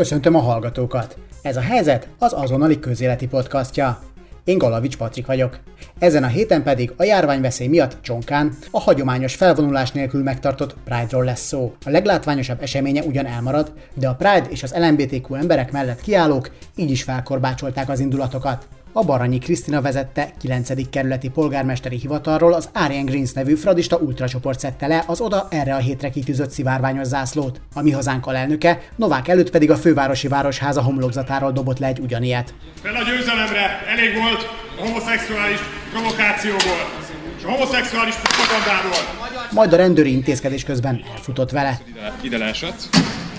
Köszöntöm a hallgatókat! Ez a helyzet az azonnali közéleti podcastja. Én Galavics Patrik vagyok. Ezen a héten pedig a járványveszély miatt Csonkán a hagyományos felvonulás nélkül megtartott Pride-ról lesz szó. A leglátványosabb eseménye ugyan elmarad, de a Pride és az LMBTQ emberek mellett kiállók így is felkorbácsolták az indulatokat. A Baranyi Krisztina vezette 9. kerületi polgármesteri hivatalról az Arjen Greens nevű fradista ultracsoport szedte le az oda erre a hétre kitűzött szivárványos zászlót. A mi hazánk alelnöke, Novák előtt pedig a fővárosi városháza homlokzatáról dobott le egy ugyanilyet. Fel a győzelemre elég volt a homoszexuális provokációból és a homoszexuális propagandából. Majd a rendőri intézkedés közben elfutott vele. Ide, ide leesett,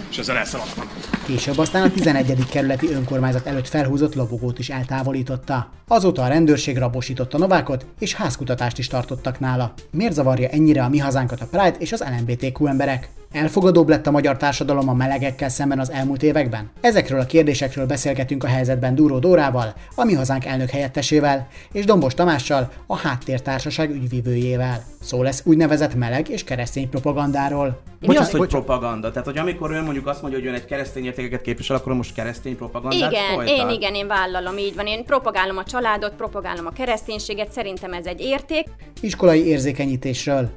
és ezzel elszaladtam. Később aztán a 11. kerületi önkormányzat előtt felhúzott lobogót is eltávolította. Azóta a rendőrség rabosította Novákot, és házkutatást is tartottak nála. Miért zavarja ennyire a mi hazánkat a Pride és az LMBTQ emberek? Elfogadóbb lett a magyar társadalom a melegekkel szemben az elmúlt években? Ezekről a kérdésekről beszélgetünk a helyzetben Dúró Dórával, a mi hazánk elnök helyettesével, és Dombos Tamással, a Háttértársaság ügyvívőjével. Szó lesz úgynevezett meleg és keresztény propagandáról. Mi az, hogy propaganda? Tehát, hogy amikor ő mondjuk azt mondja, hogy ön egy keresztény értékeket képvisel, akkor most keresztény propagandát Igen, folytat? én igen, én vállalom, így van. Én propagálom a családot, propagálom a kereszténységet, szerintem ez egy érték. Iskolai érzékenyítésről.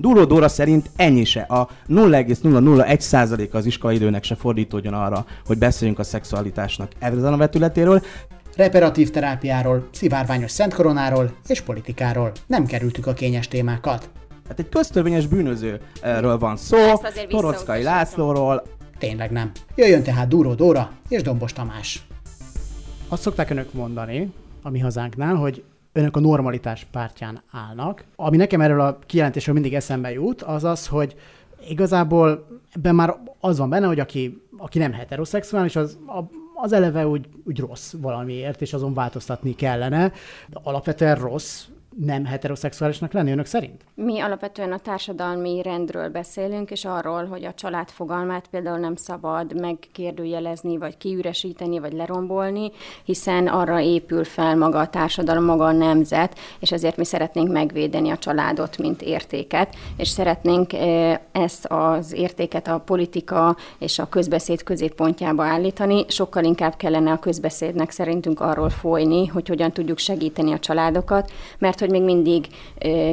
Dúró Dóra szerint ennyi se. A 0,001% az iskolai időnek se fordítódjon arra, hogy beszéljünk a szexualitásnak ezen a vetületéről. Reparatív terápiáról, szivárványos szentkoronáról és politikáról. Nem kerültük a kényes témákat. Hát egy köztörvényes bűnözőről van szó, Torockai. Lászlóról, Tényleg nem. Jöjjön tehát Dúró Dóra és Dombos Tamás. Azt szokták önök mondani, a mi hazánknál, hogy önök a normalitás pártján állnak. Ami nekem erről a kijelentésről mindig eszembe jut, az az, hogy igazából ebben már az van benne, hogy aki, aki nem heteroszexuális, az, az eleve úgy, úgy rossz valamiért, és azon változtatni kellene. De alapvetően rossz nem heteroszexuálisnak lenni önök szerint? Mi alapvetően a társadalmi rendről beszélünk, és arról, hogy a család fogalmát például nem szabad megkérdőjelezni, vagy kiüresíteni, vagy lerombolni, hiszen arra épül fel maga a társadalom, maga a nemzet, és ezért mi szeretnénk megvédeni a családot, mint értéket, és szeretnénk eh, ezt az értéket a politika és a közbeszéd középpontjába állítani. Sokkal inkább kellene a közbeszédnek szerintünk arról folyni, hogy hogyan tudjuk segíteni a családokat, mert hogy még mindig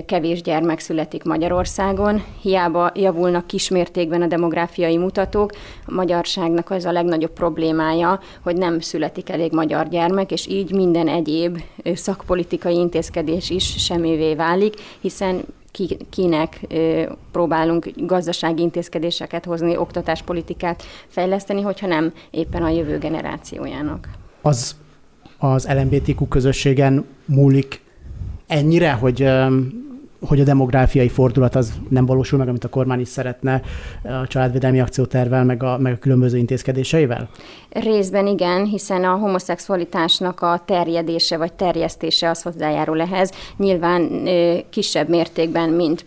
kevés gyermek születik Magyarországon, hiába javulnak kismértékben a demográfiai mutatók, a magyarságnak az a legnagyobb problémája, hogy nem születik elég magyar gyermek, és így minden egyéb szakpolitikai intézkedés is semmivé válik, hiszen ki, kinek próbálunk gazdasági intézkedéseket hozni, oktatáspolitikát fejleszteni, hogyha nem éppen a jövő generációjának. Az az LMBTQ közösségen múlik ennyire, hogy, hogy a demográfiai fordulat az nem valósul meg, amit a kormány is szeretne a családvédelmi akciótervel, meg a, meg a különböző intézkedéseivel? Részben igen, hiszen a homoszexualitásnak a terjedése vagy terjesztése az hozzájárul ehhez. Nyilván kisebb mértékben, mint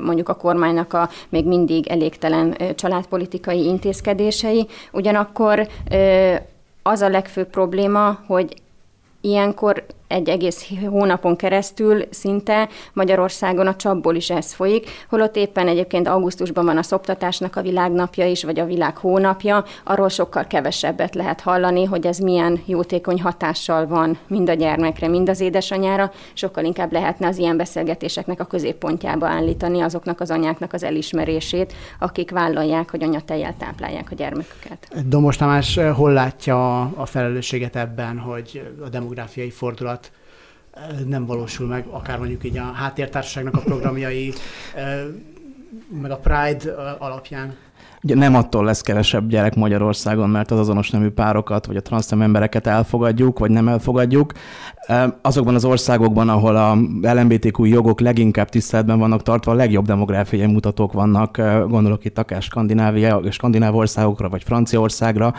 mondjuk a kormánynak a még mindig elégtelen családpolitikai intézkedései. Ugyanakkor az a legfőbb probléma, hogy ilyenkor egy egész hónapon keresztül szinte Magyarországon a csapból is ez folyik, holott éppen egyébként augusztusban van a szoptatásnak a világnapja is, vagy a világ hónapja, arról sokkal kevesebbet lehet hallani, hogy ez milyen jótékony hatással van mind a gyermekre, mind az édesanyára, sokkal inkább lehetne az ilyen beszélgetéseknek a középpontjába állítani azoknak az anyáknak az elismerését, akik vállalják, hogy anyatejjel táplálják a gyermeküket. Domos Tamás hol látja a felelősséget ebben, hogy a demográfiai fordulat nem valósul meg, akár mondjuk így a háttértársaságnak a programjai, meg a Pride alapján? Ugye nem attól lesz kevesebb gyerek Magyarországon, mert az azonos nemű párokat, vagy a transznem embereket elfogadjuk, vagy nem elfogadjuk. Azokban az országokban, ahol a LMBTQ jogok leginkább tiszteletben vannak tartva, a legjobb demográfiai mutatók vannak, gondolok itt akár Skandinávia, skandináv országokra, vagy Franciaországra,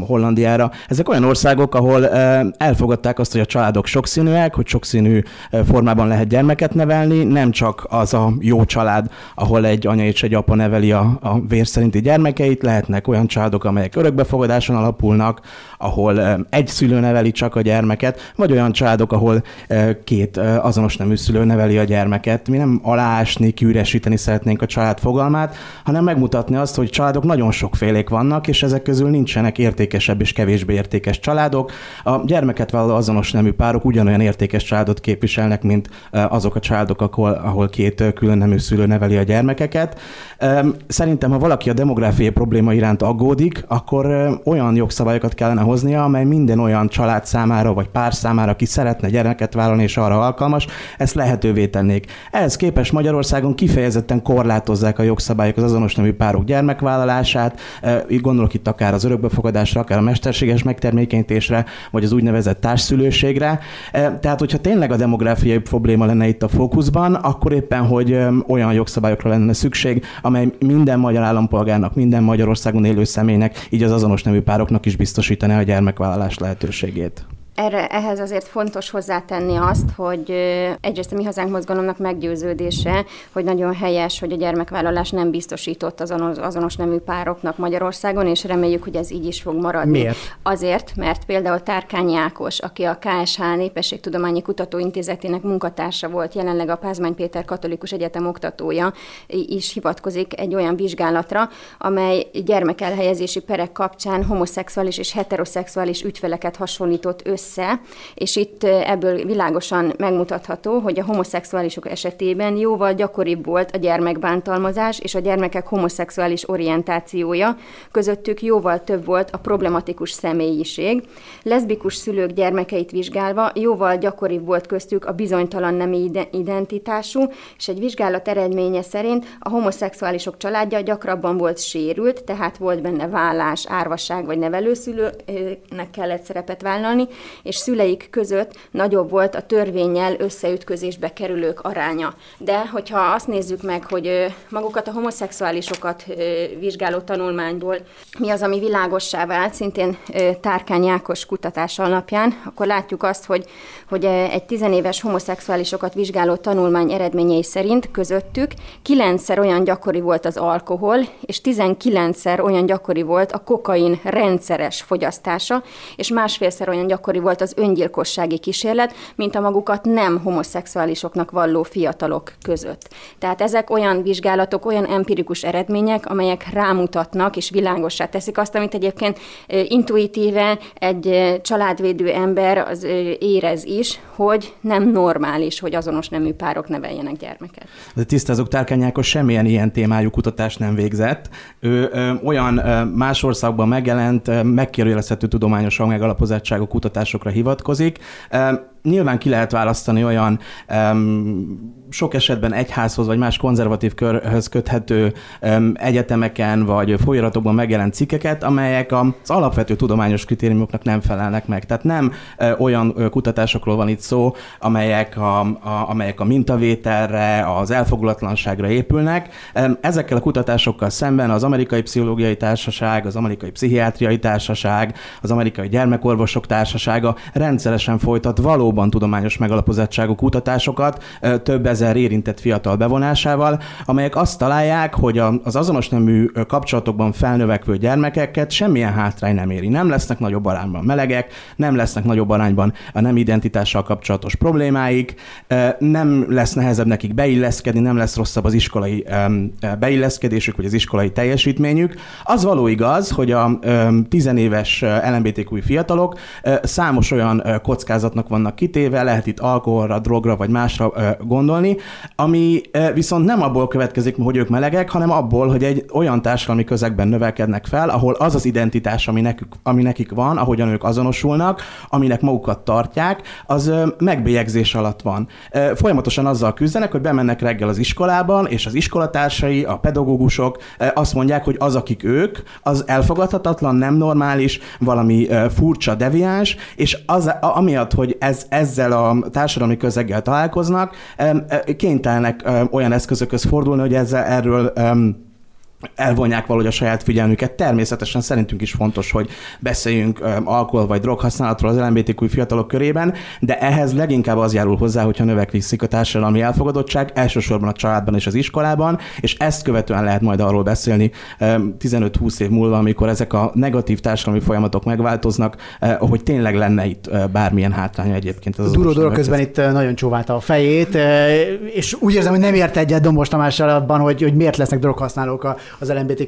Hollandiára. Ezek olyan országok, ahol elfogadták azt, hogy a családok sokszínűek, hogy sokszínű formában lehet gyermeket nevelni, nem csak az a jó család, ahol egy anya és egy apa neveli a, a vér szerinti gyermekeit, lehetnek olyan családok, amelyek örökbefogadáson alapulnak, ahol egy szülő neveli csak a gyermeket, vagy olyan családok, ahol két azonos nemű szülő neveli a gyermeket. Mi nem aláásni, kiüresíteni szeretnénk a család fogalmát, hanem megmutatni azt, hogy családok nagyon sokfélék vannak, és ezek közül nincsenek értékesebb és kevésbé értékes családok. A gyermeket vállaló azonos nemű párok ugyanolyan értékes családot képviselnek, mint azok a családok, ahol, ahol két külön nemű szülő neveli a gyermekeket. Szerintem, ha valaki a demográfiai probléma iránt aggódik, akkor olyan jogszabályokat kellene hoznia, amely minden olyan család számára vagy pár számára, aki szeretne gyermeket vállalni és arra alkalmas, ezt lehetővé tennék. Ehhez képest Magyarországon kifejezetten korlátozzák a jogszabályok az azonos nemű párok gyermekvállalását, gondolok itt akár az örökbefogadásra, akár a mesterséges megtermékenyítésre, vagy az úgynevezett társszülőségre. Tehát, hogyha tényleg a demográfiai probléma lenne itt a fókuszban, akkor éppen, hogy olyan jogszabályokra lenne szükség, amely minden magyar állampolgárnak, minden Magyarországon élő személynek, így az azonos nemű pároknak is biztosítani a gyermekvállalás lehetőségét. Erre, ehhez azért fontos hozzátenni azt, hogy egyrészt a Mi Hazánk mozgalomnak meggyőződése, hogy nagyon helyes, hogy a gyermekvállalás nem biztosított az azonos nemű pároknak Magyarországon, és reméljük, hogy ez így is fog maradni. Miért? Azért, mert például Tárkány Ákos, aki a KSH Népességtudományi Kutatóintézetének munkatársa volt, jelenleg a Pázmány Péter Katolikus Egyetem oktatója, is hivatkozik egy olyan vizsgálatra, amely gyermekelhelyezési perek kapcsán homoszexuális és heteroszexuális ügyfeleket hasonlított össze össze, és itt ebből világosan megmutatható, hogy a homoszexuálisok esetében jóval gyakoribb volt a gyermekbántalmazás és a gyermekek homoszexuális orientációja, közöttük jóval több volt a problematikus személyiség. Leszbikus szülők gyermekeit vizsgálva jóval gyakoribb volt köztük a bizonytalan nemi identitású, és egy vizsgálat eredménye szerint a homoszexuálisok családja gyakrabban volt sérült, tehát volt benne vállás, árvasság vagy nevelőszülőnek kellett szerepet vállalni, és szüleik között nagyobb volt a törvényel összeütközésbe kerülők aránya. De hogyha azt nézzük meg, hogy magukat a homoszexuálisokat vizsgáló tanulmányból mi az, ami világossá vált, szintén Tárkány Ákos kutatása alapján, akkor látjuk azt, hogy, hogy egy tizenéves homoszexuálisokat vizsgáló tanulmány eredményei szerint közöttük kilencszer olyan gyakori volt az alkohol, és tizenkilencszer olyan gyakori volt a kokain rendszeres fogyasztása, és másfélszer olyan gyakori volt az öngyilkossági kísérlet, mint a magukat nem homoszexuálisoknak valló fiatalok között. Tehát ezek olyan vizsgálatok, olyan empirikus eredmények, amelyek rámutatnak és világossá teszik azt, amit egyébként intuitíve egy családvédő ember az érez is, hogy nem normális, hogy azonos nemű párok neveljenek gyermeket. De tisztázok, Tárkányákos semmilyen ilyen témájú kutatást nem végzett. Ő ö, olyan ö, más országban megjelent, megkérdőjelezhető tudományos megalapozottságú kutatások adatokra hivatkozik. Nyilván ki lehet választani olyan um, sok esetben egyházhoz vagy más konzervatív körhöz köthető um, egyetemeken vagy folyamatokban megjelent cikkeket, amelyek az alapvető tudományos kritériumoknak nem felelnek meg. Tehát nem uh, olyan uh, kutatásokról van itt szó, amelyek a, a, amelyek a mintavételre, az elfogulatlanságra épülnek. Um, ezekkel a kutatásokkal szemben az Amerikai Pszichológiai Társaság, az Amerikai Pszichiátriai Társaság, az Amerikai Gyermekorvosok Társasága rendszeresen folytat valóban valóban tudományos megalapozottságú kutatásokat több ezer érintett fiatal bevonásával, amelyek azt találják, hogy az azonos nemű kapcsolatokban felnövekvő gyermekeket semmilyen hátrány nem éri. Nem lesznek nagyobb arányban melegek, nem lesznek nagyobb arányban a nem identitással kapcsolatos problémáik, nem lesz nehezebb nekik beilleszkedni, nem lesz rosszabb az iskolai beilleszkedésük, vagy az iskolai teljesítményük. Az való igaz, hogy a tizenéves LMBTQ fiatalok számos olyan kockázatnak vannak kitéve, lehet itt alkoholra, drogra vagy másra gondolni, ami viszont nem abból következik, hogy ők melegek, hanem abból, hogy egy olyan társadalmi közegben növelkednek fel, ahol az az identitás, ami nekik, ami nekik van, ahogyan ők azonosulnak, aminek magukat tartják, az megbélyegzés alatt van. Folyamatosan azzal küzdenek, hogy bemennek reggel az iskolában, és az iskolatársai, a pedagógusok azt mondják, hogy az, akik ők, az elfogadhatatlan, nem normális, valami furcsa, deviáns, és az, amiatt, hogy ez ezzel a társadalmi közeggel találkoznak, kénytelenek olyan eszközökhöz fordulni, hogy ezzel erről elvonják valahogy a saját figyelmüket. Természetesen szerintünk is fontos, hogy beszéljünk alkohol vagy droghasználatról az LMBTQ fiatalok körében, de ehhez leginkább az járul hozzá, hogyha növekviszik a társadalmi elfogadottság, elsősorban a családban és az iskolában, és ezt követően lehet majd arról beszélni 15-20 év múlva, amikor ezek a negatív társadalmi folyamatok megváltoznak, hogy tényleg lenne itt bármilyen hátránya egyébként. Az Duró Duro közben itt nagyon csóválta a fejét, és úgy érzem, hogy nem ért egyet Dombos Tamással abban, hogy, hogy miért lesznek droghasználók az LMBTQ